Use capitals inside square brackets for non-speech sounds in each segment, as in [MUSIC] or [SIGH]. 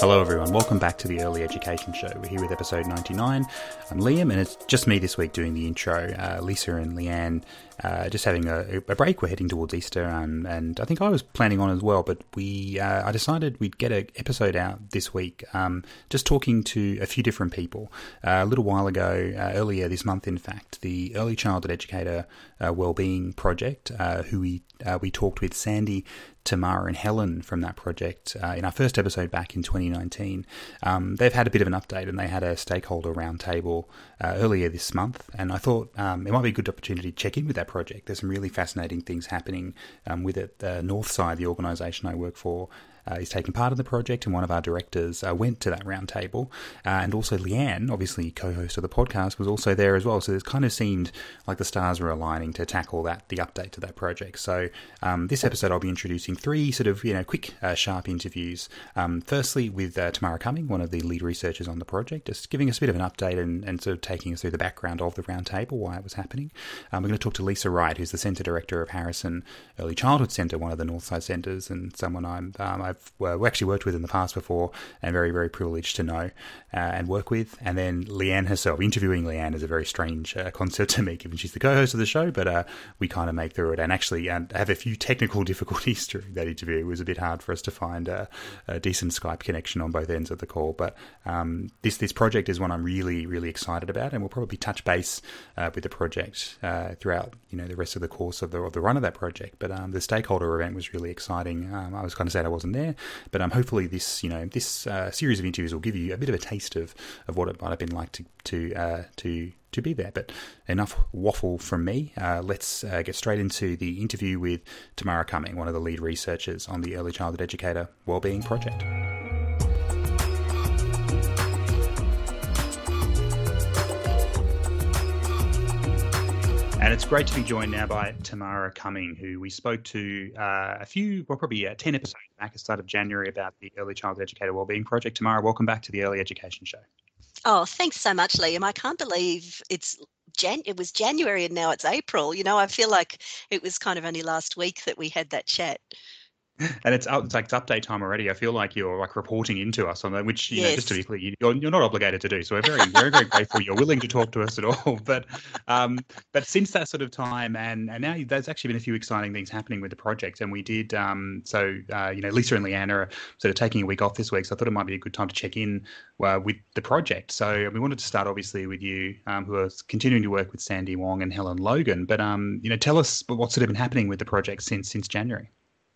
Hello, everyone. Welcome back to the Early Education Show. We're here with episode 99. I'm Liam, and it's just me this week doing the intro. Uh, Lisa and Leanne uh, just having a, a, break. We're heading towards Easter, and, and I think I was planning on as well. But we, uh, I decided we'd get an episode out this week, um, just talking to a few different people. Uh, a little while ago, uh, earlier this month, in fact, the Early Childhood Educator uh, Wellbeing Project, uh, who we we talked with Sandy Tamara and Helen from that project uh, in our first episode back in 2019. Um, they've had a bit of an update and they had a stakeholder roundtable uh, earlier this month. And I thought um, it might be a good opportunity to check in with that project. There's some really fascinating things happening um, with it. The Northside, the organisation I work for, uh, is taking part in the project, and one of our directors uh, went to that roundtable. Uh, and also, Leanne, obviously co host of the podcast, was also there as well. So it kind of seemed like the stars were aligning to tackle that, the update to that project. So um, this episode, I'll be introducing three sort of, you know, quick, uh, sharp interviews. Um, firstly, with uh, Tamara Cumming, one of the lead researchers on the project, just giving us a bit of an update and, and sort of taking us through the background of the roundtable, why it was happening. Um, we're going to talk to Leisa Wright, who's the Centre Director of Harrison Early Childhood Centre, one of the Northside centres, and someone I'm, um, I've actually worked with in the past before and very, very privileged to know uh, and work with. And then Leanne herself, interviewing Leanne is a very strange uh, concept to me, given she's the co host of the show, but uh, we kind of make through it and actually have a few technical [LAUGHS] difficulties during that interview. It was a bit hard for us to find a, a decent Skype connection on both ends of the call. But um, this, this project is one I'm really, really excited about, and we'll probably touch base uh, with the project uh, throughout you know the rest of the course of the, of the run of that project. But um, the stakeholder event was really exciting. Um, I was kind of sad I wasn't there, but um, hopefully this, you know, this uh, series of interviews will give you a bit of a taste of, of what it might have been like to to uh, to to be there. But enough waffle from me. Uh, let's uh, get straight into the interview with Tamara Cumming, one of the lead researchers on the Early Childhood Educator Wellbeing Project. And it's great to be joined now by Tamara Cumming, who we spoke to uh, a few, well, probably uh, 10 episodes back at the start of January about the Early Childhood Educator Wellbeing Project. Tamara, welcome back to the Early Education Show. Oh, thanks so much, Liam. I can't believe it's Jan- it was January and now it's April. You know, I feel like it was kind of only last week that we had that chat [LAUGHS] and it's out, it's like it's update time already. I feel like you're like reporting into us on that, which you yes. know, just to be clear, you're, you're not obligated to do. So we're very, very, very grateful you're willing to talk to us at all. [LAUGHS] But, um, but since that sort of time, and and now there's actually been a few exciting things happening with the project, and we did. Um, so uh, you know, Lisa and Leanne are sort of taking a week off this week, so I thought it might be a good time to check in uh, with the project. So we wanted to start obviously with you, um, who are continuing to work with Sandy Wong and Helen Logan. But um, you know, tell us what's sort of been happening with the project since since January.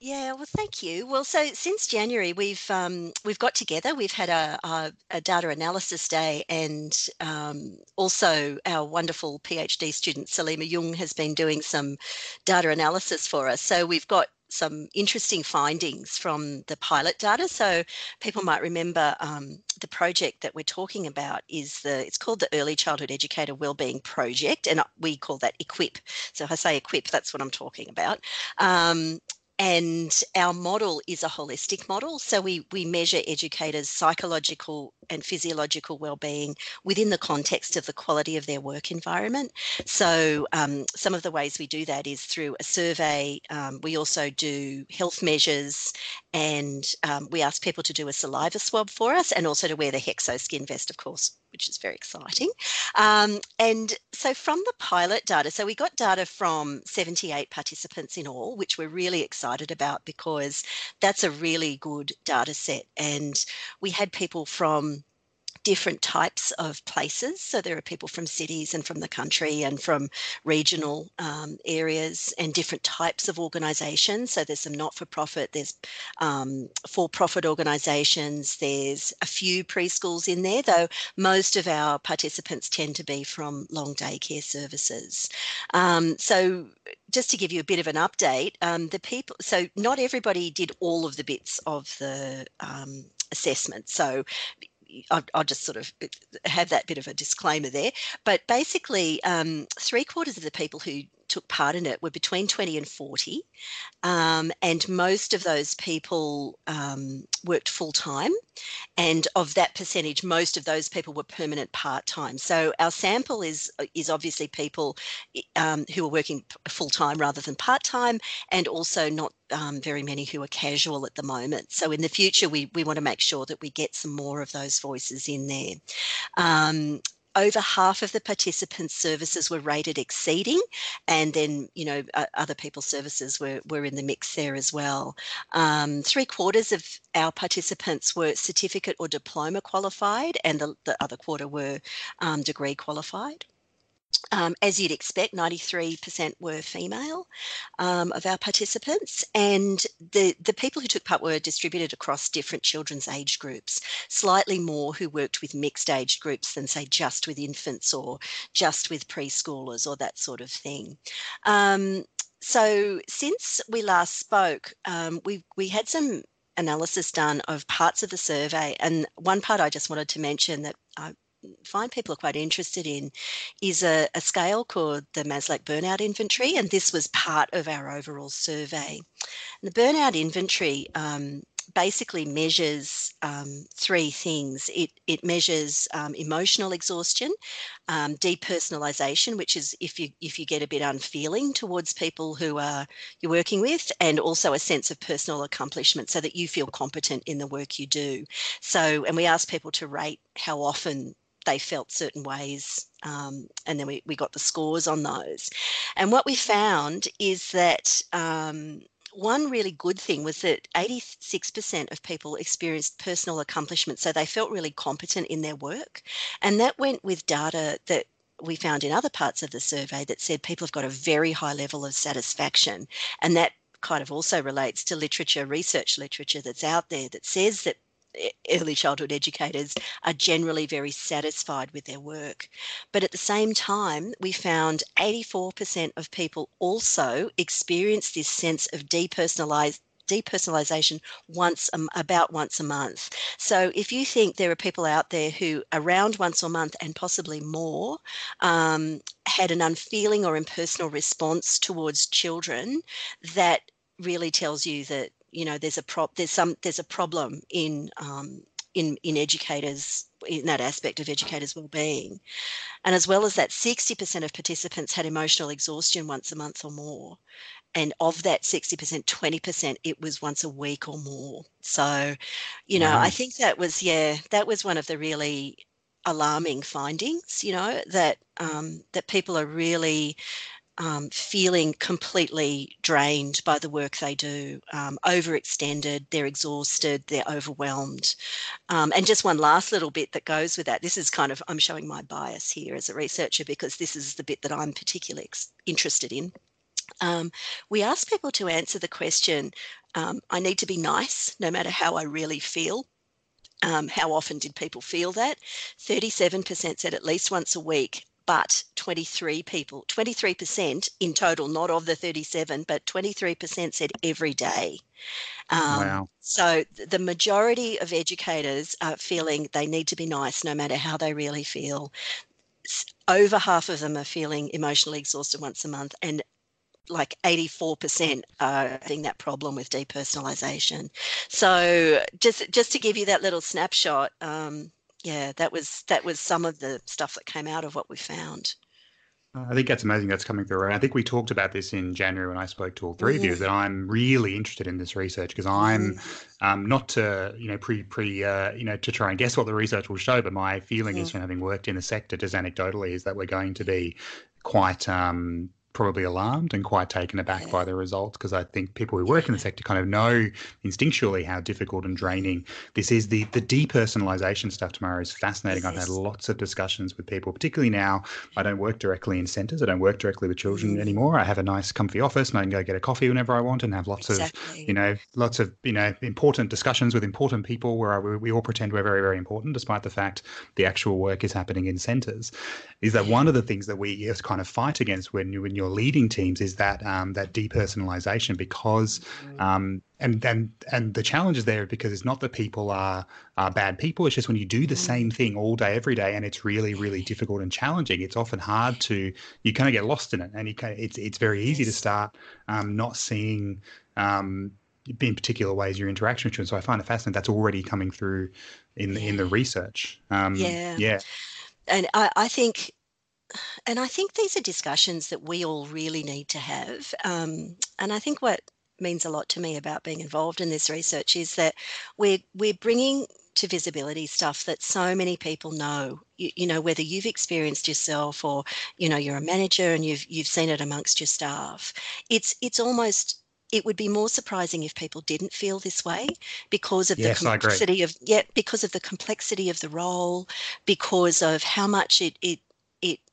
Yeah, well, thank you. Well, so since January, we've um, we've got together. We've had a, a, a data analysis day, and um, also our wonderful PhD student Salima Jung has been doing some data analysis for us. So we've got some interesting findings from the pilot data. So people might remember um, the project that we're talking about is the it's called the Early Childhood Educator Wellbeing Project, and we call that EQUIP. So if I say EQUIP, that's what I'm talking about. Um, and our model is a holistic model. So we, we measure educators' psychological and physiological well-being within the context of the quality of their work environment. So um, some of the ways we do that is through a survey. Um, we also do health measures, and um, we ask people to do a saliva swab for us, and also to wear the Hexoskin vest, of course, which is very exciting. Um, and so from the pilot data, so we got data from 78 participants in all, which we're really excited about because that's a really good data set. And we had people from different types of places. So there are people from cities and from the country and from regional um, areas and different types of organisations. So there's some not for profit, there's um, for profit organisations, there's a few preschools in there, though most of our participants tend to be from long day care services. Um, so just to give you a bit of an update, um, the people, so not everybody did all of the bits of the um, assessment. So I'll, I'll, just sort of have that bit of a disclaimer there. But basically, um, three quarters of the people who took part in it were between 20 and 40. Um, and most of those people um, worked full time. And of that percentage, most of those people were permanent part time. So our sample is, is obviously people um, who are working full time rather than part time, and also not um, very many who are casual at the moment. So in the future, we, we want to make sure that we get some more of those voices in there. Over half of the participants' services were rated exceeding, and then you know other people's services were were in the mix there as well. Um, three quarters of our participants were certificate or diploma qualified, and the, the other quarter were um, degree qualified. Um, as you'd expect, 93% were female um, of our participants, and the, the people who took part were distributed across different children's age groups, slightly more who worked with mixed age groups than, say, just with infants or just with preschoolers or that sort of thing. Um, so, since we last spoke, um, we, we had some analysis done of parts of the survey, and one part I just wanted to mention that I find people are quite interested in is a, a scale called the Maslach Burnout Inventory, and this was part of our overall survey. And the Burnout Inventory um, basically measures um, three things. It, it measures um, emotional exhaustion, um, depersonalization, which is if you if you get a bit unfeeling towards people who are you're working with, and also a sense of personal accomplishment, so that you feel competent in the work you do. So, and we ask people to rate how often they felt certain ways. Um, and then we, we got the scores on those. And what we found is that um, one really good thing was that 86% of people experienced personal accomplishment. So they felt really competent in their work. And that went with data that we found in other parts of the survey that said people have got a very high level of satisfaction. And that kind of also relates to literature, research literature that's out there that says that early childhood educators are generally very satisfied with their work. But at the same time, we found 84% of people also experience this sense of depersonalized depersonalization once um, about once a month. So if you think there are people out there who around once a month and possibly more um, had an unfeeling or impersonal response towards children, that really tells you that you know there's a prop there's some there's a problem in um, in in educators in that aspect of educators well-being. And as well as that 60% of participants had emotional exhaustion once a month or more. And of that 60% 20% it was once a week or more. So you know wow. i think that was yeah that was one of the really alarming findings you know that um, that people are really um, feeling completely drained by the work they do, um, overextended, they're exhausted, they're overwhelmed. Um, and just one last little bit that goes with that this is kind of, I'm showing my bias here as a researcher because this is the bit that I'm particularly ex- interested in. Um, we ask people to answer the question um, I need to be nice no matter how I really feel. Um, how often did people feel that? 37% said at least once a week but 23 people, 23% in total, not of the 37, but 23% said every day. Um, wow. So the majority of educators are feeling they need to be nice no matter how they really feel. Over half of them are feeling emotionally exhausted once a month, and like 84% are having that problem with depersonalization. So just just to give you that little snapshot, um, yeah, that was that was some of the stuff that came out of what we found. I think that's amazing that's coming through. And I think we talked about this in January when I spoke to all three of you, that I'm really interested in this research because I'm mm. um, not to, you know, pre, pre, uh, you know, to try and guess what the research will show, but my feeling mm. is from having worked in the sector just anecdotally is that we're going to be quite um, probably alarmed and quite taken aback by the results because I think people who work in the sector kind of know instinctually how difficult and draining this is. The the depersonalization stuff Tamara is fascinating. I've had lots of discussions with people, particularly now. I don't work directly in centres. I don't work directly with children mm. anymore. I have a nice comfy office and I can go get a coffee whenever I want and have lots exactly. of you know lots of you know important discussions with important people where we, we all pretend we're very very important despite the fact the actual work is happening in centres. Is that one of the things that we kind of fight against when you when you're you're leading teams is that um, that depersonalization because mm. um, and and and the challenge is there because it's not that people are are bad people. It's just when you do the mm. same thing all day every day, and it's really really difficult and challenging. It's often hard to you kind of get lost in it, and you kind of, it's it's very easy to start um, not seeing. Um, in particular ways your interaction with children. So I find it fascinating. That's already coming through in the, in the research. Um, yeah, yeah. And I, I think and I think these are discussions that we all really need to have. Um, and I think what means a lot to me about being involved in this research is that we're we're bringing to visibility stuff that so many people know you, you, know whether you've experienced yourself or you know you're a manager and you've you've seen it amongst your staff it's it's almost it would be more surprising if people didn't feel this way because of yes, the complexity of yeah because of the complexity of the role because of how much it it it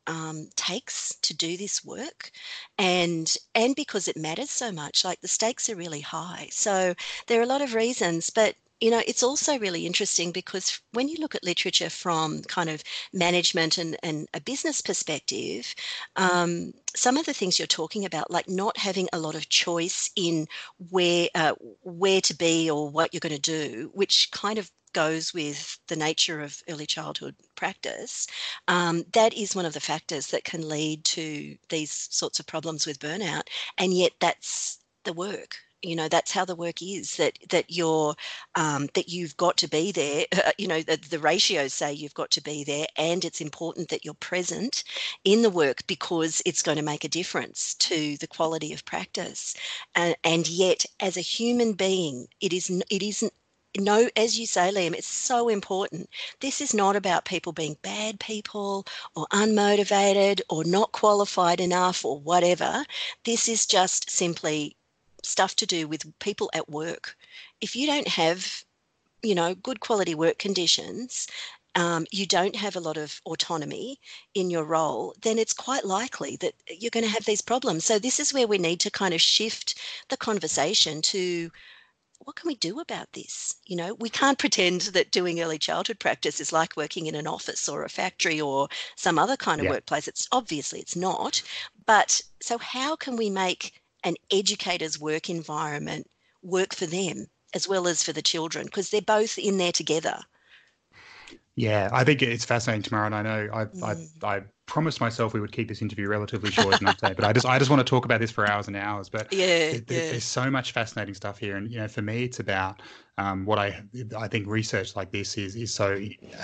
um, takes to do this work and and because it matters so much like the stakes are really high. So there are a lot of reasons but you know it's also really interesting because when you look at literature from kind of management and, and a business perspective um, some of the things you're talking about like not having a lot of choice in where uh, where to be or what you're going to do which kind of goes with the nature of early childhood practice, um, that is one of the factors that can lead to these sorts of problems with burnout. And yet, that's the work you know that's how the work is that that you're um, that you've got to be there [LAUGHS] you know the, the ratios say you've got to be there and it's important that you're present in the work because it's going to make a difference to the quality of practice and, and yet as a human being it is it isn't no, as you say, Liam, it's so important. This is not about people being bad people or unmotivated or not qualified enough or whatever. This is just simply stuff to do with people at work. If you don't have, you know, good quality work conditions, um, you don't have a lot of autonomy in your role, then it's quite likely that you're going to have these problems. So, this is where we need to kind of shift the conversation to what can we do about this? You know, we can't pretend that doing early childhood practice is like working in an office or a factory or some other kind of yeah. workplace. It's obviously it's not. But so how can we make an educator's work environment work for them as well as for the children? Because they're both in there together. Yeah, I think it's fascinating, Tamara, and I know I, mm. I, I promised myself we would keep this interview relatively short and update, but I just I just want to talk about this for hours and hours. But yeah, there, yeah. there's so much fascinating stuff here, and you know, for me, it's about um, what I I think research like this is is so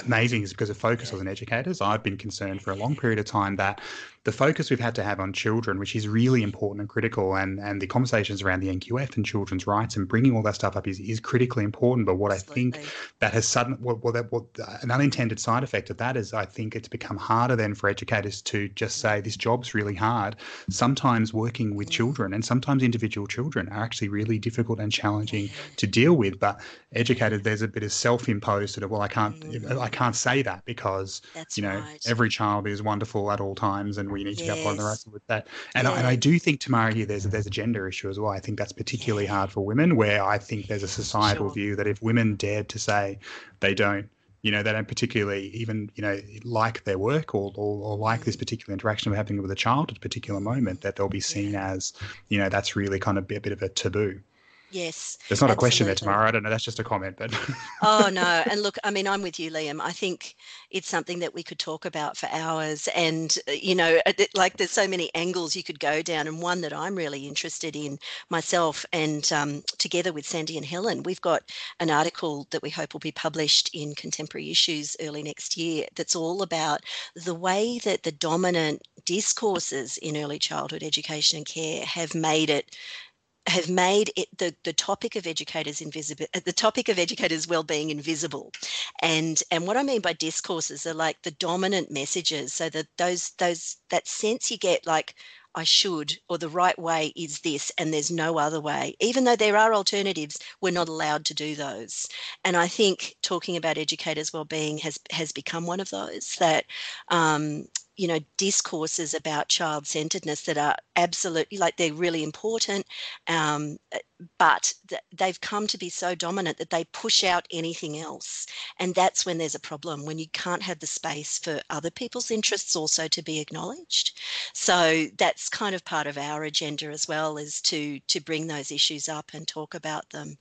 amazing is because of focus yeah. on educators. I've been concerned for a long period of time that the focus we've had to have on children, which is really important and critical, and and the conversations around the NQF and children's rights and bringing all that stuff up is, is critically important. But what Absolutely. I think that has sudden well, well that what uh, an unintended side effect of that is I think it's become harder then for educators to just say this job's really hard. Sometimes working with children and sometimes individual children are actually really difficult and challenging to deal with. But educated, there's a bit of self-imposed sort of well, I can't I can't say that because That's you know right. every child is wonderful at all times and we need to yes. be upfront the right with that. And, yeah. I, and I do think, Tamara, here there's there's a gender issue as well. I think that's particularly yeah. hard for women, where I think there's a societal sure. view that if women dared to say they don't you know, they don't particularly even, you know, like their work or, or, or, like this mm. particular interaction we're having with a child at a particular moment, that they'll be seen as, you know, that's really kind of a bit of a taboo. Yes. It's not absolutely. a question there, Tamara. I don't know. That's just a comment, but. [LAUGHS] oh no! And look, I mean, I'm with you, Liam. I think it's something that we could talk about for hours, and uh, you know, like there's so many angles you could go down, and one that I'm really interested in myself, and um, together with Sandy and Helen, we've got an article that we hope will be published in Contemporary Issues early next year. That's all about the way that the dominant discourses in early childhood education and care have made it have made it the, the topic of educators invisible the topic of educators well-being invisible and and what i mean by discourses are like the dominant messages so that those those that sense you get like I should, or the right way is this, and there's no other way. Even though there are alternatives, we're not allowed to do those. And I think talking about educators' well-being has has become one of those that um, you know discourses about child-centeredness that are absolutely like they're really important um, but th- they've come to be so dominant that they push out anything else and that's when there's a problem when you can't have the space for other people's interests also to be acknowledged so that's kind of part of our agenda as well, is to to bring those issues up and talk about them.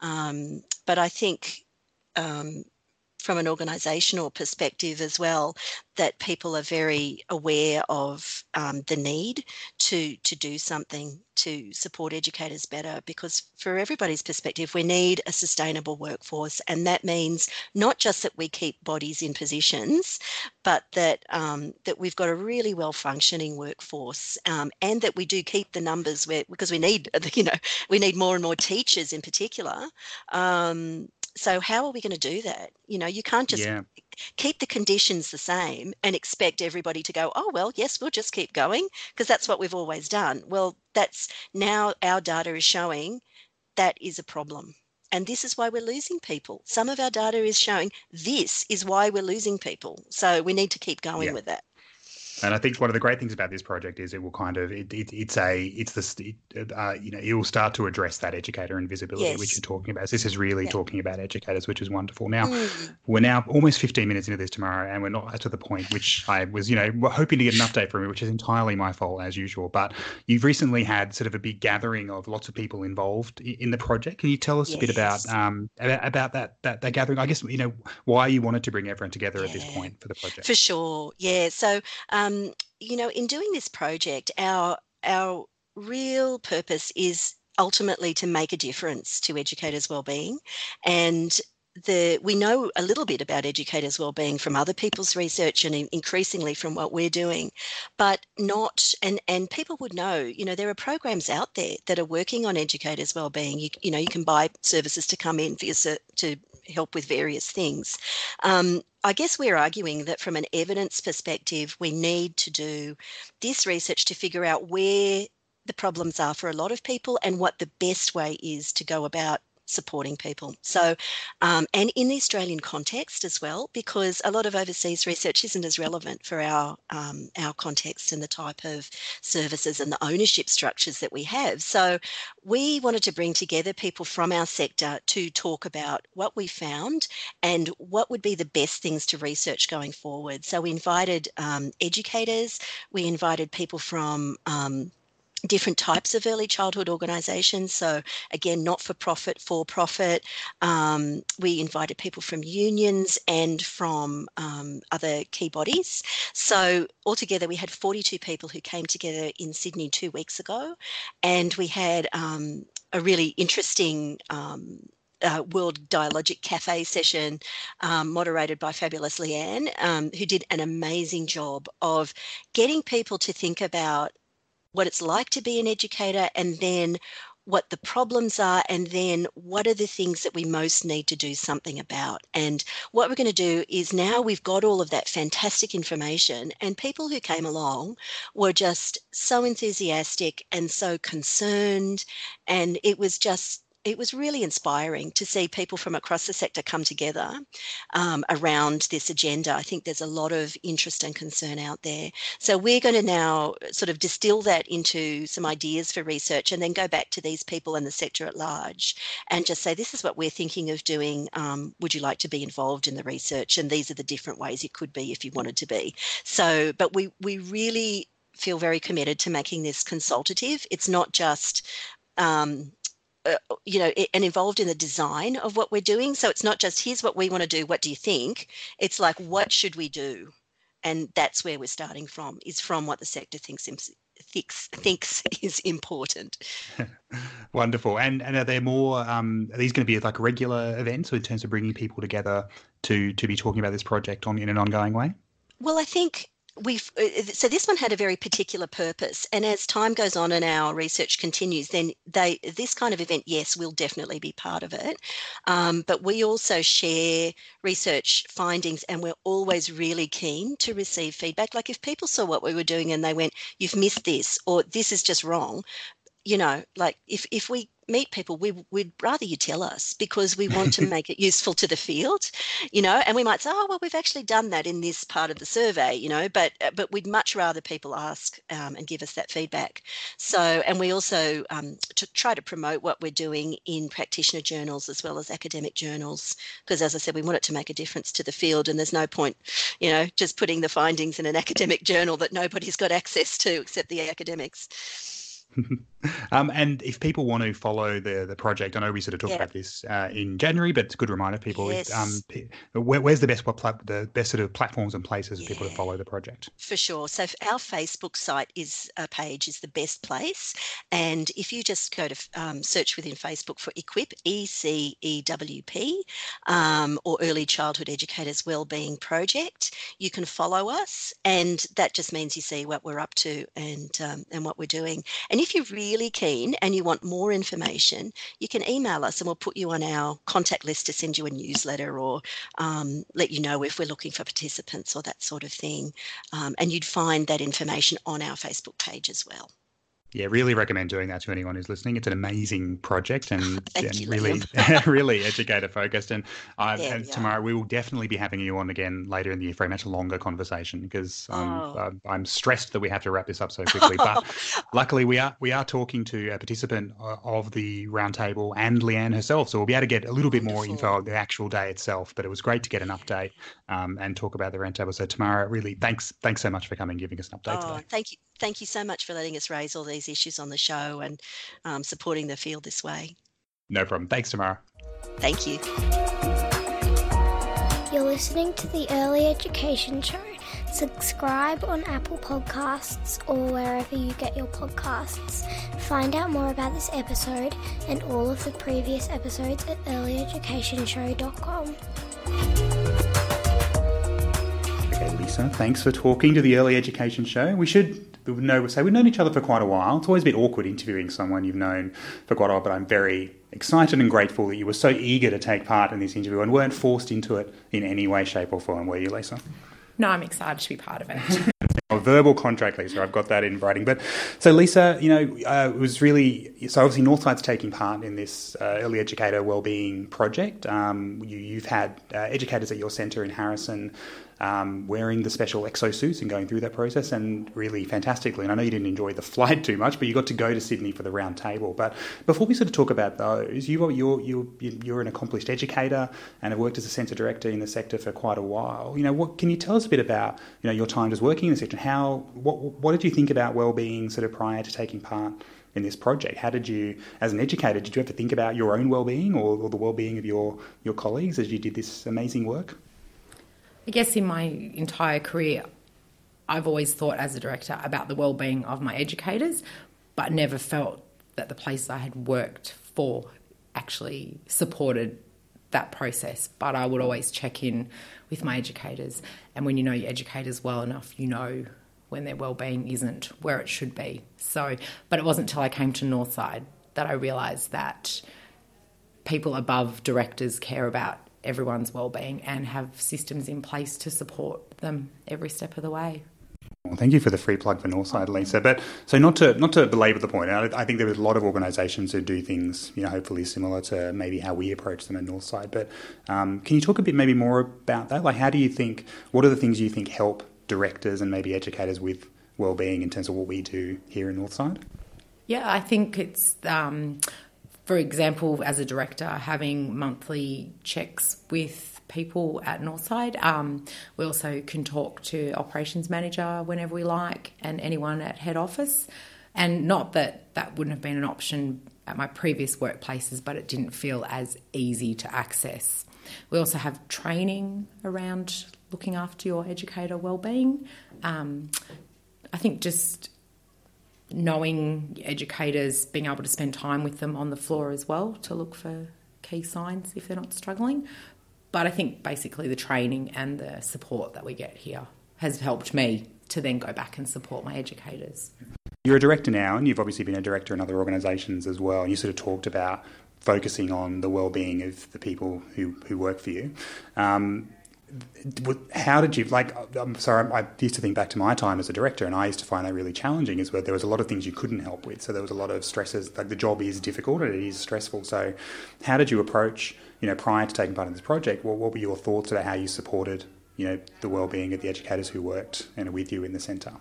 Um, but I think um, from an organisational perspective as well, that people are very aware of um, the need to to do something to support educators better. Because for everybody's perspective, we need a sustainable workforce, and that means not just that we keep bodies in positions, but that um, that we've got a really well functioning workforce, um, and that we do keep the numbers where because we need [LAUGHS] you know we need more and more teachers in particular um, so how are we going to do that? You know, you can't just yeah. keep the conditions the same and expect everybody to go, oh, well, yes, we'll just keep going because that's what we've always done. Well, that's now our data is showing that is a problem. And this is why we're losing people. Some of our data is showing this is why we're losing people. So we need to keep going yeah. with that. And I think one of the great things about this project is it will kind of it, it it's a it's the uh, you know it will start to address that educator invisibility yes. which you're talking about. So this is really yeah. talking about educators, which is wonderful. Now mm. we're now almost 15 minutes into this Tamara, and we're not to the point which I was you know hoping to get an update from you, which is entirely my fault as usual. But you've recently had sort of a big gathering of lots of people involved in the project. Can you tell us yes. a bit about um about, about that, that that gathering? I guess you know why you wanted to bring everyone together yeah. at this point for the project. For sure, yeah. So. Um, um, you know, in doing this project, our our real purpose is ultimately to make a difference to educators' well-being, and the we know a little bit about educators' well-being from other people's research and increasingly from what we're doing, but not and and people would know. You know, there are programs out there that are working on educators' well-being. You, you know, you can buy services to come in for your to help with various things. Um, I guess we're arguing that from an evidence perspective, we need to do this research to figure out where the problems are for a lot of people and what the best way is to go about supporting people. So, um, and in the Australian context as well, because a lot of overseas research isn't as relevant for our um, our context and the type of services and the ownership structures that we have. So, we wanted to bring together people from our sector to talk about what we found and what would be the best things to research going forward. So, we invited um, educators, we invited people from um, different types of early childhood organisations. So, again, not for profit, for profit. Um, we invited people from unions and from um, other key bodies. So, altogether, we had 42 people who came together in Sydney two weeks ago, and we had um, a really interesting. Uh, World Dialogic Cafe session, um, moderated by fabulous Leanne, um, who did an amazing job of getting people to think about what it's like to be an educator and then what the problems are, and then what are the things that we most need to do something about. And what we're going to do is now we've got all of that fantastic information, and people who came along were just so enthusiastic and so concerned, and it was just it was really inspiring to see people from across the sector come together um, around this agenda. I think there's a lot of interest and concern out there. So we're going to now sort of distill that into some ideas for research and then go back to these people in the sector at large and just say, this is what we're thinking of doing. Um, would you like to be involved in the research? And these are the different ways it could be if you wanted to be. So, but we, we really feel very committed to making this consultative. It's not just um, uh, you know, and involved in the design of what we're doing. So it's not just here's what we want to do. What do you think? It's like what should we do? And that's where we're starting from. Is from what the sector thinks thinks thinks [LAUGHS] is important. [LAUGHS] Wonderful. And and are there more? Um, are these going to be like regular events, in terms of bringing people together to to be talking about this project on in an ongoing way? Well, I think we've uh, uh, so this one had a very particular purpose and as time goes on and our research continues then they this kind of event yes will definitely be part of it. Um, but we also share research findings and we're always really keen to receive feedback. Like if people saw what we were doing and they went you've missed this or this is just wrong you know, like if if we meet people, we, would rather you tell us because we want to [LAUGHS] make it useful to the field, you know, and we might say, oh, well, we've actually done that in this part of the survey, you know, but uh, but we'd much rather people ask um, and give us that feedback. So, and we also um, to try to promote what we're doing in practitioner journals as well as academic journals, because as I said, we want it to make a difference to the field, and there's no point, you know, just putting the findings in an academic journal that nobody's got access to except the academics. [LAUGHS] um, and if people want to follow the the project, I know we sort of talked yeah. about this uh, in January, but it's a good reminder, people. Yes. Um, where, where's the best what pla- the best sort of platforms and places yeah. for people to follow the project? For sure. So our Facebook site is a page is the best place, and if you just go to um, search within Facebook for Equip E C E W P um, or Early Childhood Educators Wellbeing Project, you can follow us, and that just means you see what we're up to and um, and what we're doing. And if you're really keen and you want more information, you can email us and we'll put you on our contact list to send you a newsletter or um, let you know if we're looking for participants or that sort of thing. Um, and you'd find that information on our Facebook page as well yeah, really recommend doing that to anyone who's listening. It's an amazing project and, [LAUGHS] and you, really, [LAUGHS] really educator focused. And, yeah, and yeah. Tamara we will definitely be having you on again later in the year for a much longer conversation because I'm, oh. I'm stressed that we have to wrap this up so [LAUGHS] quickly. But luckily, we are we are talking to a participant uh, of the roundtable and Leanne herself, so we'll be able to get a little bit more info on the actual day itself. But it was great to get an update um, and talk about the roundtable. So Tamara, really thanks thanks so much for coming, giving us an update oh, today. Thank you, thank you so much for letting us raise all these these issues on the show and um, supporting the field this way. No problem. Thanks, Tamara. Thank you. You're listening to the Early Education Show. Subscribe on Apple Podcasts or wherever you get your podcasts. Find out more about this episode and all of the previous episodes at earlyeducationshow.com. Okay, Leisa, thanks for talking to the Early Education Show. We should we know say we've known each other for quite a while. It's always a bit awkward interviewing someone you've known for quite a while, but I'm very excited and grateful that you were so eager to take part in this interview and weren't forced into it in any way, shape, or form, were you, Leisa? No, I'm excited to be part of it. [LAUGHS] a verbal contract, Leisa. I've got that in writing. But so, Leisa, you know, uh, it was really so. Obviously, Northside's taking part in this uh, early educator wellbeing project. Um, you, have had uh, educators at your centre in Harrison um, wearing the special exosuits and going through that process, and really fantastically. And I know you didn't enjoy the flight too much, but you got to go to Sydney for the round table. But before we sort of talk about those, you, you're, you're, you're an accomplished educator and have worked as a centre director in the sector for quite a while. You know, what can you tell us a bit about you know your time as working in the sector? How what what did you think about well-being sort of prior to taking part? in this project? How did you, as an educator, did you to think about your own well-being or, or the well-being of your, your colleagues as you did this amazing work? I guess in my entire career, I've always thought as a director about the well-being of my educators, but never felt that the place I had worked for actually supported that process. But I would always check in with my educators, and when you know your educators well enough, you know when their well-being isn't where it should be. So, but it wasn't until I came to Northside that I realised that people above directors care about everyone's well-being and have systems in place to support them every step of the way. Well, thank you for the free plug for Northside, Leisa. But so not to not to belabour the point, I, I think there are a lot of organisations who do things, you know, hopefully similar to maybe how we approach them at Northside. But um, can you talk a bit maybe more about that? Like, how do you think? What are the things you think help directors and maybe educators with well-being in terms of what we do here in Northside? Yeah, I think it's um, for example, as a director, having monthly checks with people at Northside. Um, we also can talk to operations manager whenever we like and anyone at head office. And not that that wouldn't have been an option at my previous workplaces, but it didn't feel as easy to access. We also have training around looking after your educator well-being. Um, I think just knowing educators, being able to spend time with them on the floor as well to look for key signs if they're not struggling. But I think basically the training and the support that we get here has helped me to then go back and support my educators. You're a director now, and you've obviously been a director in other organisations as well. And you sort of talked about focusing on the well-being of the people who, who work for you. Um, how did you like? I'm sorry, I used to think back to my time as a director, and I used to find that really challenging. Is where there was a lot of things you couldn't help with, so there was a lot of stresses. Like the job is difficult and it is stressful. So, how did you approach? You know, prior to taking part in this project, what, what were your thoughts about how you supported? You know, the well-being of the educators who worked and with you in the centre.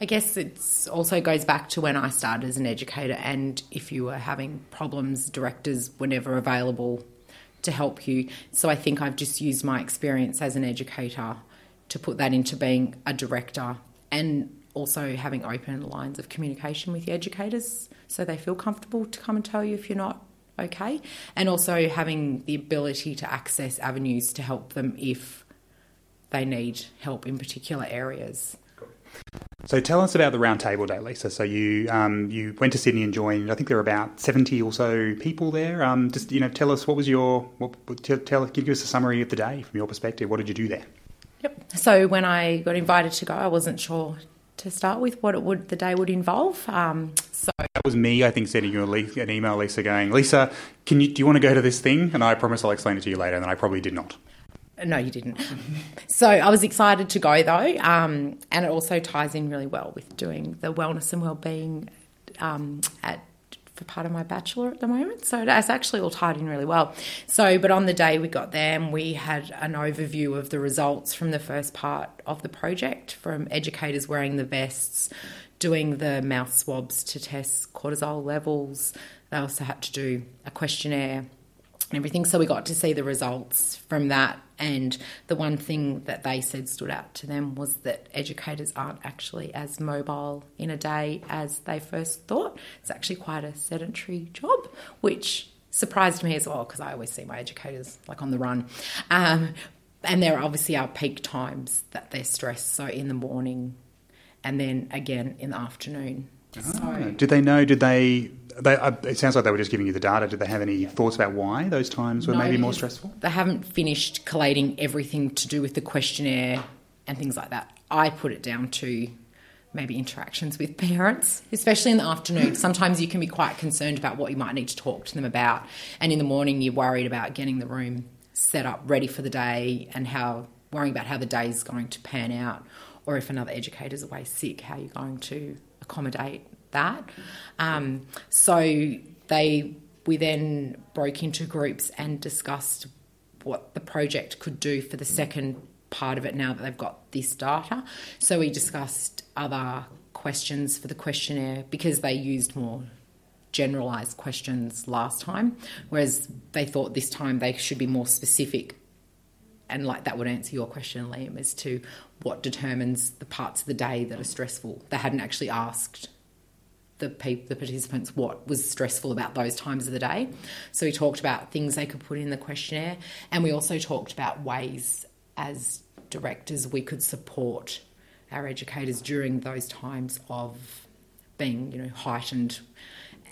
I guess it also goes back to when I started as an educator, and if you were having problems, directors were never available to help you. So I think I've just used my experience as an educator to put that into being a director and also having open lines of communication with the educators so they feel comfortable to come and tell you if you're not okay. And also having the ability to access avenues to help them if they need help in particular areas. So tell us about the roundtable day, Leisa. So you um, you went to Sydney and joined. I think there were about seventy or so people there. Um, just you know, tell us what was your what, tell, tell give us a summary of the day from your perspective. What did you do there? Yep. So when I got invited to go, I wasn't sure to start with what it would the day would involve. Um, so that was me, I think, sending you an email, Leisa, going, Leisa, can you do you want to go to this thing? And I promise I'll explain it to you later. And then I probably did not. No, you didn't. so I was excited to go though, um, and it also ties in really well with doing the wellness and well-being um, at for part of my bachelor at the moment. So that's actually all tied in really well. So, but on the day we got there, and we had an overview of the results from the first part of the project from educators wearing the vests, doing the mouth swabs to test cortisol levels. They also had to do a questionnaire and everything. So we got to see the results from that. And the one thing that they said stood out to them was that educators aren't actually as mobile in a day as they first thought. It's actually quite a sedentary job, which surprised me as well because I always see my educators like on the run. Um, and there obviously are peak times that they're stressed. So in the morning and then again in the afternoon. Oh. So, did they know? Did they they, uh, it sounds like they were just giving you the data. Did they have any thoughts about why those times were no, maybe more stressful? They haven't finished collating everything to do with the questionnaire and things like that. I put it down to maybe interactions with parents, especially in the afternoon. [LAUGHS] Sometimes you can be quite concerned about what you might need to talk to them about, and in the morning you're worried about getting the room set up ready for the day and how worrying about how the day is going to pan out, or if another educator's away sick, how you're going to accommodate that. Um, so they we then broke into groups and discussed what the project could do for the second part of it now that they've got this data. So we discussed other questions for the questionnaire because they used more generalized questions last time, whereas they thought this time they should be more specific. And like that would answer your question, Liam, as to what determines the parts of the day that are stressful. They hadn't actually asked the the participants what was stressful about those times of the day. So we talked about things they could put in the questionnaire, and we also talked about ways as directors we could support our educators during those times of being you know heightened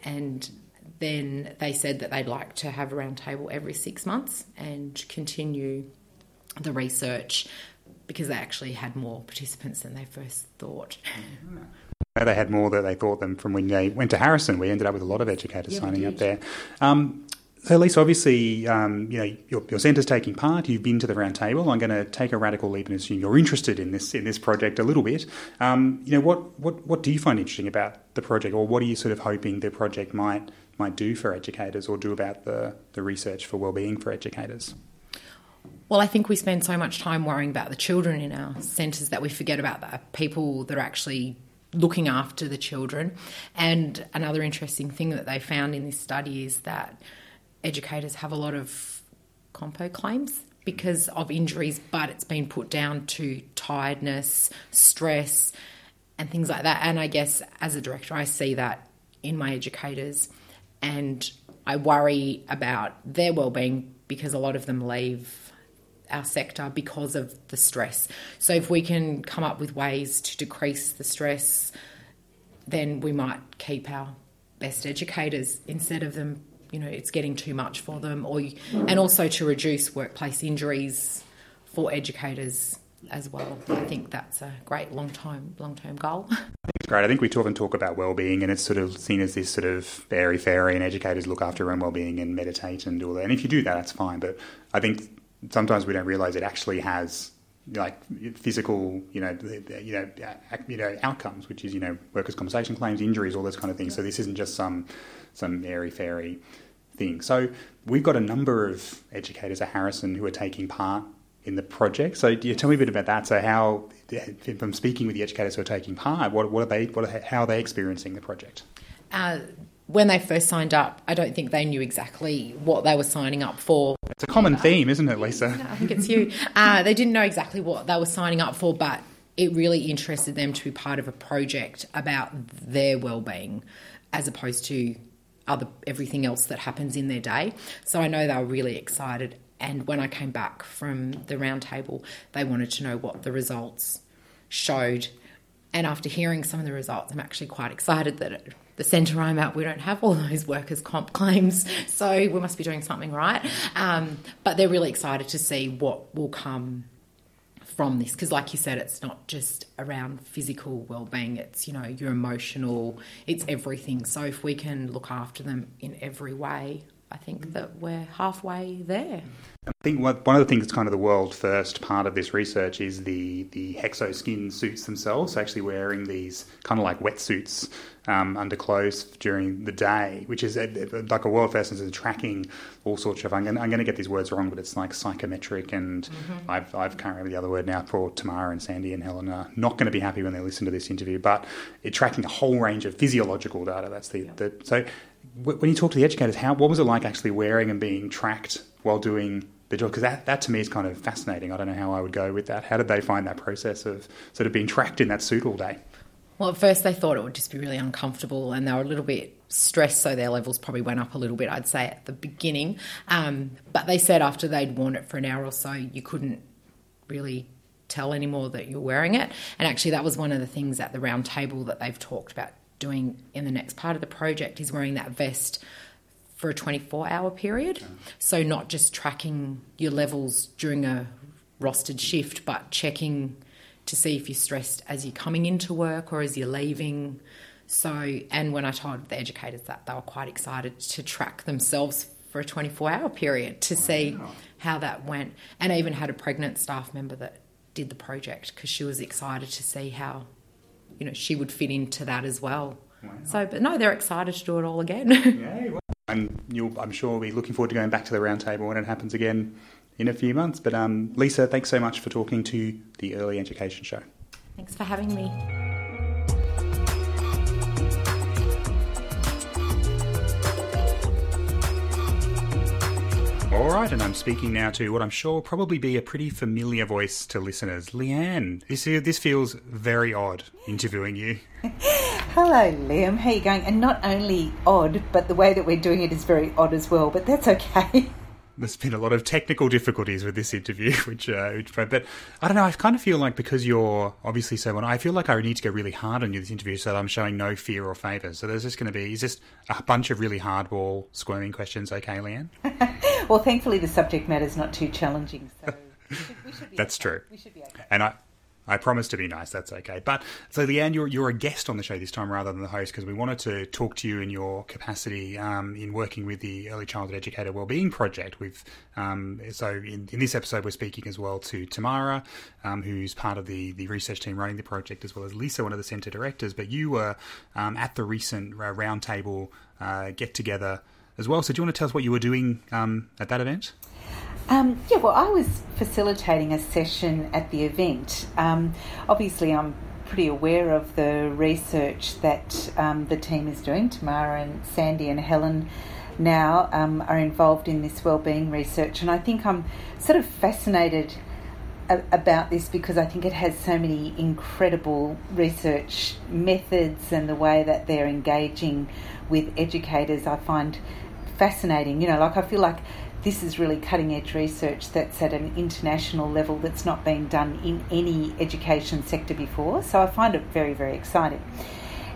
and then they said that they'd like to have a roundtable every six months and continue the research because they actually had more participants than they first thought. Mm-hmm. They had more that they thought them from when they went to Harrison. We ended up with a lot of educators yeah, signing up there. Um, so, Leisa, obviously, um, you know your, your centre's taking part. You've been to the roundtable. I'm going to take a radical leap and assume you're interested in this in this project a little bit. Um, you know, what, what what do you find interesting about the project, or what are you sort of hoping the project might might do for educators, or do about the the research for wellbeing for educators? Well, I think we spend so much time worrying about the children in our centres that we forget about the people that are actually looking after the children. And another interesting thing that they found in this study is that educators have a lot of compo claims because of injuries, but it's been put down to tiredness, stress, and things like that. And I guess as a director, I see that in my educators, and I worry about their well-being because a lot of them leave our sector because of the stress. So if we can come up with ways to decrease the stress, then we might keep our best educators instead of them. You know, it's getting too much for them, or and also to reduce workplace injuries for educators as well. I think that's a great long time long term goal. [LAUGHS] It's great. I think we often talk about well-being, and it's sort of seen as this sort of airy fairy, and educators look after their own well-being and meditate and do all that. And if you do that, that's fine. But I think sometimes we don't realize it actually has like physical, you know, you know, you know, outcomes, which is you know, workers' compensation claims, injuries, all those kind of things. So this isn't just some some airy fairy thing. So we've got a number of educators at Harrison who are taking part in the project. So you tell me a bit about that. So how, from speaking with the educators who are taking part, what, what are they, what are, how are they experiencing the project? Uh, when they first signed up, I don't think they knew exactly what they were signing up for. It's a common theme, isn't it, Leisa? [LAUGHS] I think it's you. Uh, they didn't know exactly what they were signing up for, but it really interested them to be part of a project about their well-being, as opposed to other everything else that happens in their day. So I know they were really excited. And when I came back from the roundtable, they wanted to know what the results showed. And after hearing some of the results, I'm actually quite excited that it, the centre I'm at, we don't have all [LAUGHS] those workers' comp claims, so we must be doing something right. Um, but they're really excited to see what will come from this because like you said it's not just around physical well-being it's you know your emotional it's everything so if we can look after them in every way i think that we're halfway there I think one of the things that's kind of the world first part of this research is the the Hexoskin suits themselves. So actually wearing these kind of like wetsuits um, under clothes during the day, which is a, like a world first in tracking all sorts of. I'm going, I'm going to get these words wrong, but it's like psychometric, and mm-hmm. I've I've can't remember the other word now. For Tamara and Sandy and Helen are not going to be happy when they listen to this interview, but it's tracking a whole range of physiological data. That's the, the so when you talk to the educators, how what was it like actually wearing and being tracked while doing the job? Because that, that to me is kind of fascinating. I don't know how I would go with that. How did they find that process of sort of being tracked in that suit all day? Well, at first they thought it would just be really uncomfortable and they were a little bit stressed, so their levels probably went up a little bit, I'd say, at the beginning. Um, but they said after they'd worn it for an hour or so, you couldn't really tell anymore that you're wearing it. And actually, that was one of the things at the round table that they've talked about doing in the next part of the project is wearing that vest for a 24 hour period. So, not just tracking your levels during a rostered shift, but checking to see if you're stressed as you're coming into work or as you're leaving. So, and when I told the educators that, they were quite excited to track themselves for a 24 hour period to wow. see how that went. And I even had a pregnant staff member that did the project because she was excited to see how, you know, she would fit into that as well. Wow. So, but no, they're excited to do it all again. yeah, [LAUGHS] well, and you'll, I'm sure, we'll be looking forward to going back to the roundtable when it happens again in a few months. But um, Leisa, thanks so much for talking to the Early Education Show. Thanks for having me. All right, and I'm speaking now to what I'm sure will probably be a pretty familiar voice to listeners. Leanne, this, this feels very odd interviewing you. [LAUGHS] Hello, Liam. How are you going? And not only odd, but the way that we're doing it is very odd as well, but that's okay. [LAUGHS] there's been a lot of technical difficulties with this interview, [LAUGHS] which, uh, which, but I don't know. I kind of feel like because you're obviously so, I feel like I need to go really hard on you this interview, so that I'm showing no fear or favour. So there's just going to be is just a bunch of really hardball, squirming questions. Okay, Leanne. [LAUGHS] well, thankfully the subject matter is not too challenging, so. We should, we should [LAUGHS] That's okay. true. We should be okay. And I, I promise to be nice. That's okay. But so, Leanne, you're you're a guest on the show this time rather than the host because we wanted to talk to you in your capacity um, in working with the Early Childhood Educator Wellbeing Project. With um, so in, in this episode, we're speaking as well to Tamara, um, who's part of the the research team running the project, as well as Leisa, one of the centre directors. But you were um, at the recent uh, roundtable uh, get together as well. So, do you want to tell us what you were doing um, at that event? Um, yeah, well, I was facilitating a session at the event. Um, obviously, I'm pretty aware of the research that um, the team is doing. Tamara and Sandy and Helen now um, are involved in this wellbeing research, and I think I'm sort of fascinated about this because I think it has so many incredible research methods and the way that they're engaging with educators. I find fascinating. You know, like I feel like this is really cutting edge research that's at an international level that's not been done in any education sector before. So I find it very, very exciting.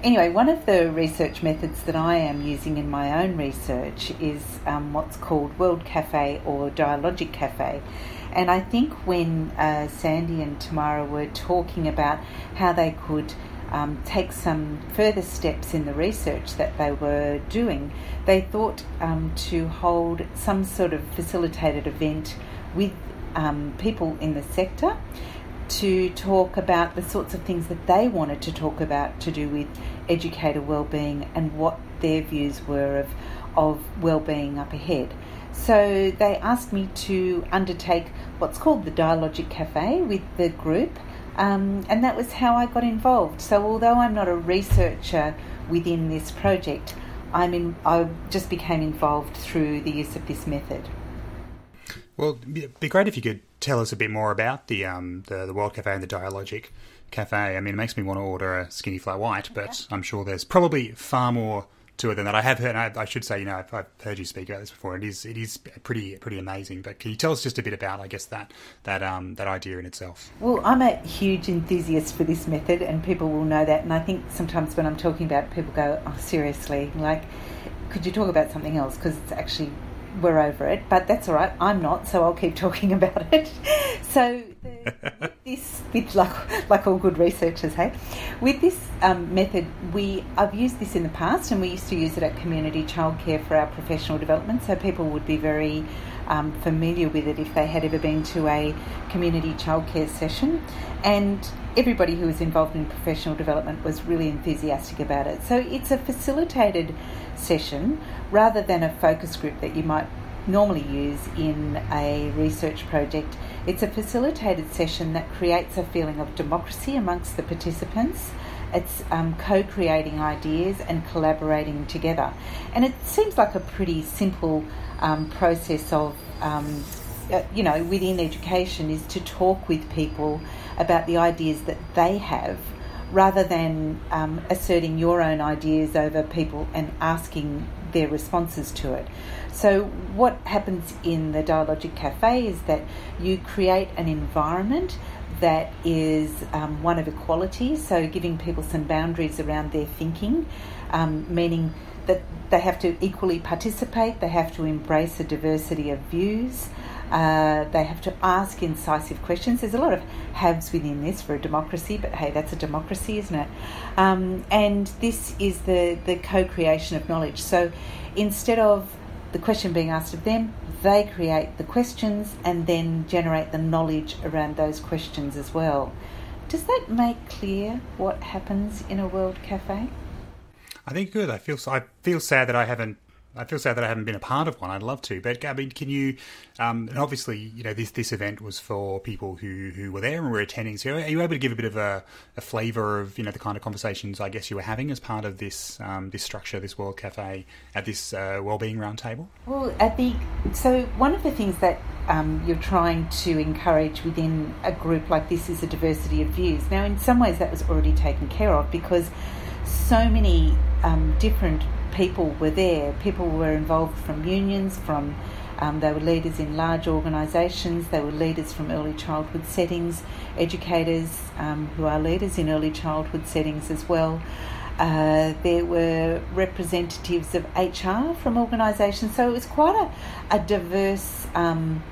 Anyway, one of the research methods that I am using in my own research is um, what's called World Cafe or Dialogic Cafe. And I think when uh, Sandy and Tamara were talking about how they could um, take some further steps in the research that they were doing, they thought um, to hold some sort of facilitated event with um, people in the sector to talk about the sorts of things that they wanted to talk about to do with educator well-being and what their views were of, of well-being up ahead. So they asked me to undertake what's called the Dialogic Cafe with the group, um, and that was how I got involved. So although I'm not a researcher within this project, I'm in, I just became involved through the use of this method. Well, it'd be great if you could tell us a bit more about the um, the, the World Cafe and the Dialogic Cafe. I mean, it makes me want to order a skinny flat white, but okay. I'm sure there's probably far more to it than that. I have heard. I, I should say, you know, I've, I've, heard you speak about this before. It is it is pretty pretty amazing. But can you tell us just a bit about, I guess, that that um, that idea in itself? Well, I'm a huge enthusiast for this method, and people will know that. And I think sometimes when I'm talking about it, people go, "Oh, seriously? Like, could you talk about something else?" Because it's actually we're over it, but that's all right. I'm not, so I'll keep [LAUGHS] talking about it. [LAUGHS] so the, [LAUGHS] this, with like like all good researchers, hey, with this um, method, we I've used this in the past, and we used to use it at community childcare for our professional development. So people would be very um, familiar with it if they had ever been to a community childcare session, and everybody who was involved in professional development was really enthusiastic about it. So it's a facilitated session rather than a focus group that you might normally use in a research project. It's a facilitated session that creates a feeling of democracy amongst the participants. It's um, co creating ideas and collaborating together. And it seems like a pretty simple um, process of, um, uh, you know, within education is to talk with people about the ideas that they have rather than um, asserting your own ideas over people and asking their responses to it. So, what happens in the Dialogic Cafe is that you create an environment that is um, one of equality, so giving people some boundaries around their thinking, um, meaning that they have to equally participate, they have to embrace a diversity of views. Uh, they have to ask incisive questions. There's a lot of haves within this for a democracy, but hey, that's a democracy, isn't it? Um, and this is the, the co creation of knowledge. So instead of the question being asked of them, they create the questions and then generate the knowledge around those questions as well. Does that make clear what happens in a World Cafe? I think good. I feel I feel sad that I haven't I feel sad that I haven't been a part of one. I'd love to, but I mean, can you? Um, and obviously, you know, this this event was for people who who were there and were attending. So, are you able to give a bit of a, a flavour of you know the kind of conversations I guess you were having as part of this um, this structure, this World Cafe, at this uh, wellbeing roundtable? Well, at the so one of the things that um, you're trying to encourage within a group like this is a diversity of views. Now, in some ways, that was already taken care of because so many um, different people were there. People were involved from unions, from um, they were leaders in large organisations, they were leaders from early childhood settings, educators um, who are leaders in early childhood settings as well. Uh, there were representatives of HR from organisations, so it was quite a, a diverse. Um,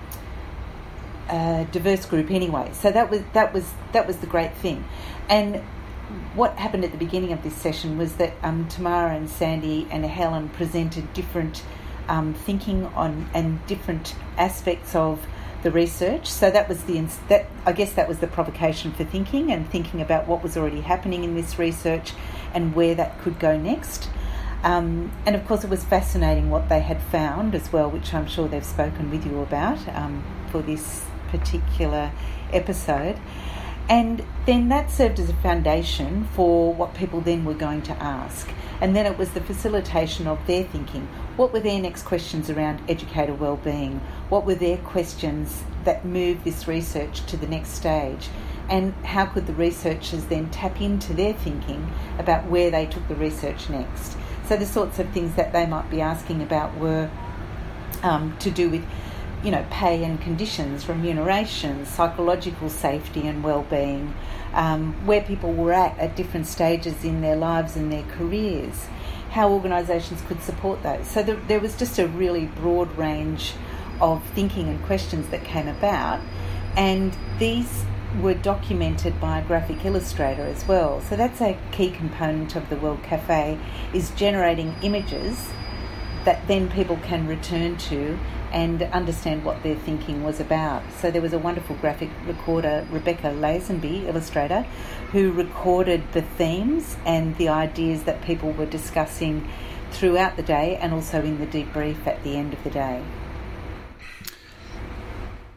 diverse group anyway, so that was that was that was the great thing, and what happened at the beginning of this session was that um, Tamara and Sandy and Helen presented different um, thinking on and different aspects of the research. So that was the that I guess that was the provocation for thinking and thinking about what was already happening in this research and where that could go next. Um, and of course, it was fascinating what they had found as well, which I'm sure they've spoken with you about um, for this particular episode. And then that served as a foundation for what people then were going to ask. And then it was the facilitation of their thinking. What were their next questions around educator well-being? What were their questions that moved this research to the next stage? And how could the researchers then tap into their thinking about where they took the research next? So the sorts of things that they might be asking about were um, to do with you know, pay and conditions, remuneration, psychological safety and well-being, um, where people were at at different stages in their lives and their careers, how organisations could support those. So the, there was just a really broad range of thinking and questions that came about, and these were documented by a graphic illustrator as well. So that's a key component of the World Cafe is generating images that then people can return to and understand what their thinking was about. So there was a wonderful graphic recorder, Rebecca Lazenby, illustrator, who recorded the themes and the ideas that people were discussing throughout the day and also in the debrief at the end of the day.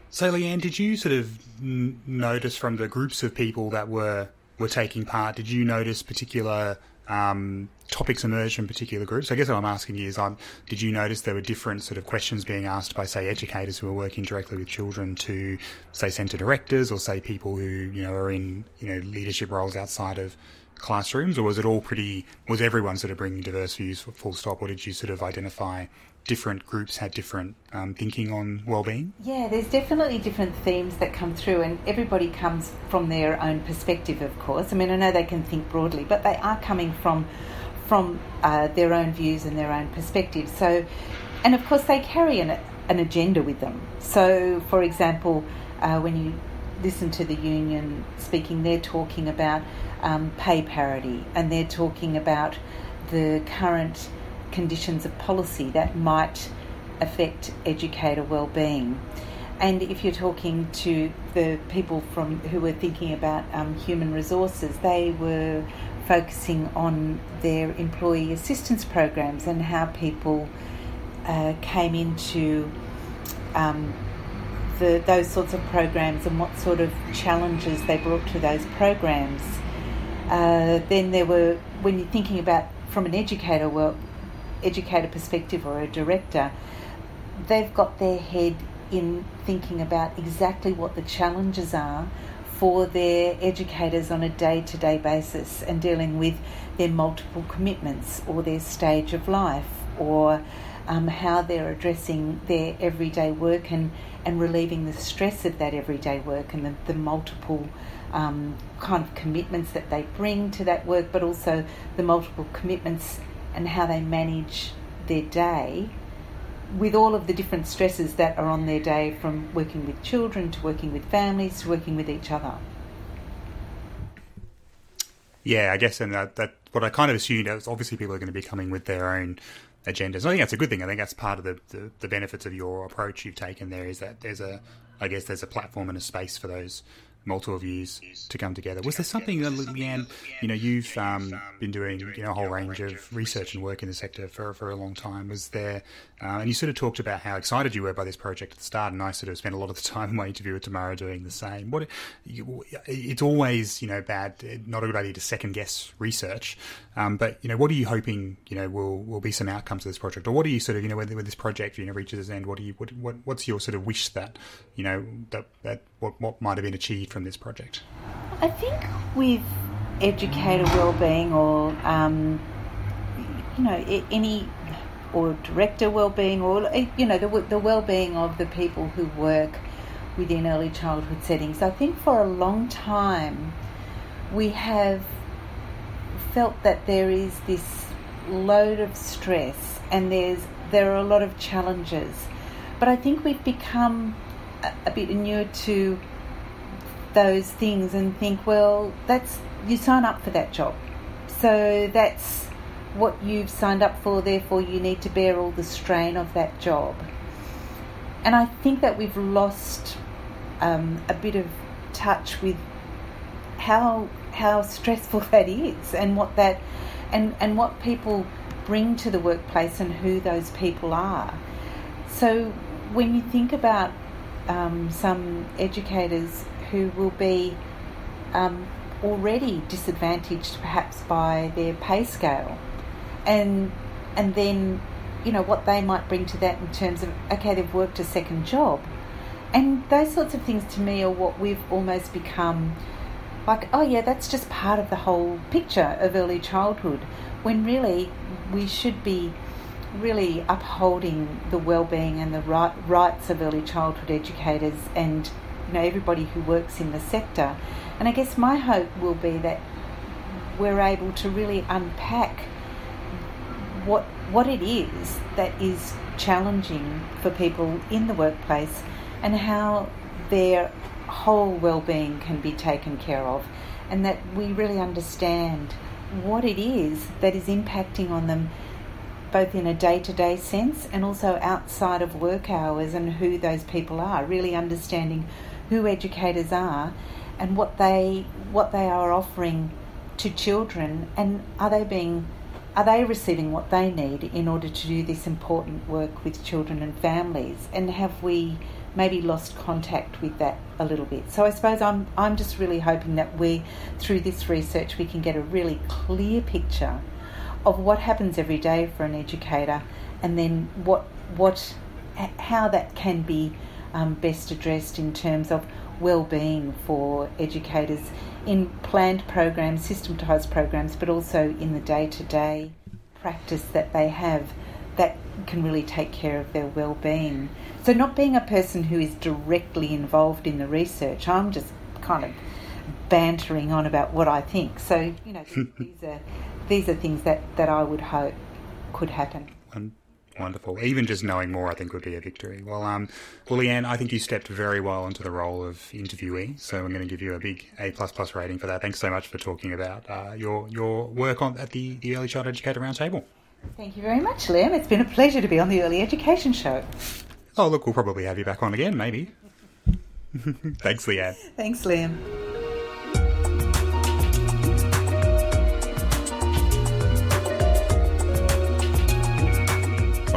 So, Leanne, did you sort of notice from the groups of people that were were taking part? Did you notice particular um, topics emerged from particular groups? I guess what I'm asking you is, um, did you notice there were different sort of questions being asked by, say, educators who are working directly with children to, say, centre directors or say people who you know are in you know leadership roles outside of classrooms, or was it all pretty? Was everyone sort of bringing diverse views, full stop, or did you sort of identify different groups had different um, thinking on well-being? Yeah, there's definitely different themes that come through, and everybody comes from their own perspective, of course. I mean, I know they can think broadly, but they are coming from from uh, their own views and their own perspectives. So, and of course, they carry an, an agenda with them. So, for example, uh, when you listen to the union speaking, they're talking about um, pay parity, and they're talking about the current conditions of policy that might affect educator well-being. And if you're talking to the people from who were thinking about um, human resources, they were focusing on their employee assistance programs and how people uh, came into um, the, those sorts of programs and what sort of challenges they brought to those programs. Uh, then there were, when you're thinking about from an educator educator perspective or a director, they've got their head in thinking about exactly what the challenges are for their educators on a day to day basis and dealing with their multiple commitments or their stage of life or um, how they're addressing their everyday work and, and relieving the stress of that everyday work and the, the multiple um, kind of commitments that they bring to that work, but also the multiple commitments and how they manage their day with all of the different stresses that are on their day from working with children to working with families to working with each other. Yeah, I guess, and that, that what I kind of assumed is obviously people are going to be coming with their own agendas. I think that's a good thing. I think that's part of the, the, the benefits of your approach you've taken there is that there's a, I guess there's a platform and a space for those multiple views to come together. Was there something, that, Leanne, you know, you've um, been doing, you know, a whole range of research and work in the sector for, for a long time. Was there, uh, and you sort of talked about how excited you were by this project at the start, and I sort of spent a lot of the [LAUGHS] time in my interview with Tamara doing the same. What It's always, you know, bad, not a good idea to second guess research, um, but, you know, what are you hoping, you know, will, will be some outcomes of this project? Or what are you sort of, you know, when, when this project, you know, reaches its end, what do you, what, what, what's your sort of wish that, you know, that, that what, what might have been achieved from this project? I think with educator well-being or um, you know any or director well-being or you know the, the well-being of the people who work within early childhood settings. I think for a long time we have felt that there is this load of stress and there's there are a lot of challenges. But I think we've become a, a bit inured to those things and think, well, that's you sign up for that job. So that's what you've signed up for, therefore you need to bear all the strain of that job. And I think that we've lost um, a bit of touch with how how stressful [LAUGHS] that is and what that and, and what people bring to the workplace and who those people are. So when you think about um, some educators who will be um, already disadvantaged perhaps by their pay scale. And and then you know what they might bring to that in terms of okay they've worked a second job. And those sorts of things to me are what we've almost become like oh yeah that's just part of the whole picture of early childhood when really we should be really upholding the well-being and the right, rights of early childhood educators and you know everybody who works in the sector. And I guess my hope will be that we're able to really unpack what what it is that is challenging for people in the workplace and how their whole well-being can be taken care of and that we really understand what it is that is impacting on them both in a day to day sense and also outside of work hours and who those people are, really understanding who educators are and what they what they are offering to children and are they being are they receiving what they need in order to do this important work with children and families? And have we maybe lost contact with that a little bit? So i suppose i'm i'm just really hoping that we through this research we can get a really clear picture of what happens every day for an educator and then what what how that can be um, best addressed in terms of well-being for educators in planned programs, systematized programs, but also in the day-to-day practice that they have that can really take care of their well-being. So not being a person who is directly involved in the research, I'm just kind of bantering on about what I think. So, you know, [LAUGHS] these are these are things that, that I would hope could happen. Wonderful. Even just knowing more, I think, would be a victory. Well, um, well, Leanne, I think you stepped very well into the role of interviewee, so I'm going to give you a big A plus plus rating for that. Thanks so much for talking about uh, your your work on at the, the Early Child Educator Roundtable. Thank you very much, Liam. It's been a pleasure to be on the Early Education Show. Oh, look, we'll probably have you back on again, maybe. [LAUGHS] Thanks, Leanne. Thanks, Liam.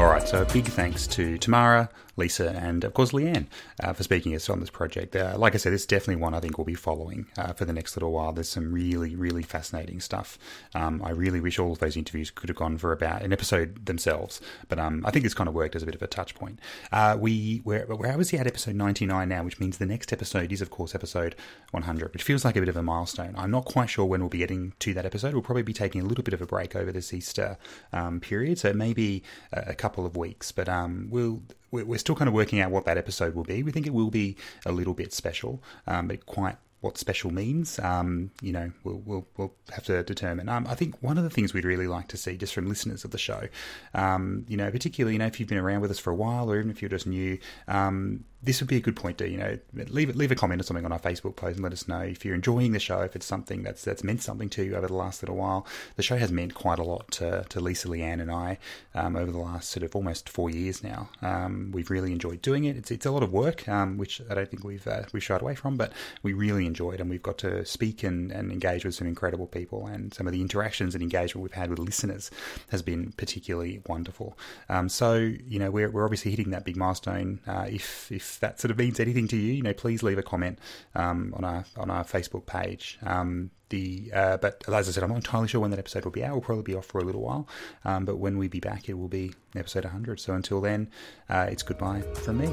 All right. So a big thanks to Tamara, Leisa, and of course Leanne uh, for speaking us on this project. Uh, like I said, it's definitely one I think we'll be following uh, for the next little while. There's some really, really fascinating stuff. Um, I really wish all of those interviews could have gone for about an episode themselves, but um, I think it's kind of worked as a bit of a touch point. Uh, we we're, we're obviously at episode 99 now, which means the next episode is, of course, episode 100, which feels like a bit of a milestone. I'm not quite sure when we'll be getting to that episode. We'll probably be taking a little bit of a break over this Easter um, period, so maybe a couple of weeks, but um, we'll we're still kind of working out what that episode will be. We think it will be a little bit special, um, but quite what special means, um, you know, we'll, we'll, we'll have to determine. Um, I think one of the things we'd really like to see just from listeners of the show, um, you know, particularly, you know, if you've been around with us for a while or even if you're just new, um, this would be a good point to you know leave leave a comment or something on our Facebook post and let us know if you're enjoying the show, if it's something that's that's meant something to you over the last little while. The show has meant quite a lot to, to Lisa, Leanne, and I um, over the last sort of almost four years now. Um, we've really enjoyed doing it. It's it's a lot of work, um, which I don't think we've uh, we've shied away from, but we really enjoy it, and we've got to speak and, and engage with some incredible people, and some of the interactions and engagement we've had with listeners has been particularly wonderful. Um, so you know we're we're obviously hitting that big milestone. Uh, if that sort of means anything to you, you know, please leave a comment um, on our on our Facebook page. Um, the uh, but as I said, I'm not entirely sure when that episode will be out. We'll probably be off for a little while, um, but when we be back, it will be episode 100. So until then, uh, it's goodbye from me.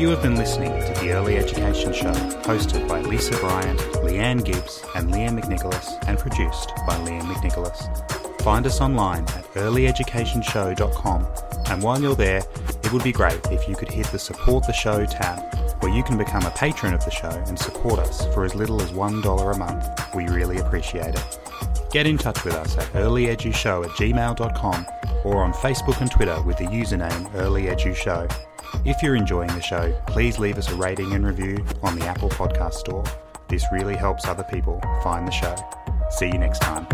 You have been listening to the Early Education Show, hosted by Lisa Bryant, Leanne Gibbs, and Liam McNicholas, and produced by Liam McNicholas. Find us online at earlyeducationshow.com, and while you're there, it would be great if you could hit the Support the Show tab, where you can become a patron of the show and support us for as little as $1 a month. We really appreciate it. Get in touch with us at earlyedushow at gmail.com or on Facebook and Twitter with the username earlyedushow. If you're enjoying the show, please leave us a rating and review on the Apple Podcast Store. This really helps other people find the show. See you next time.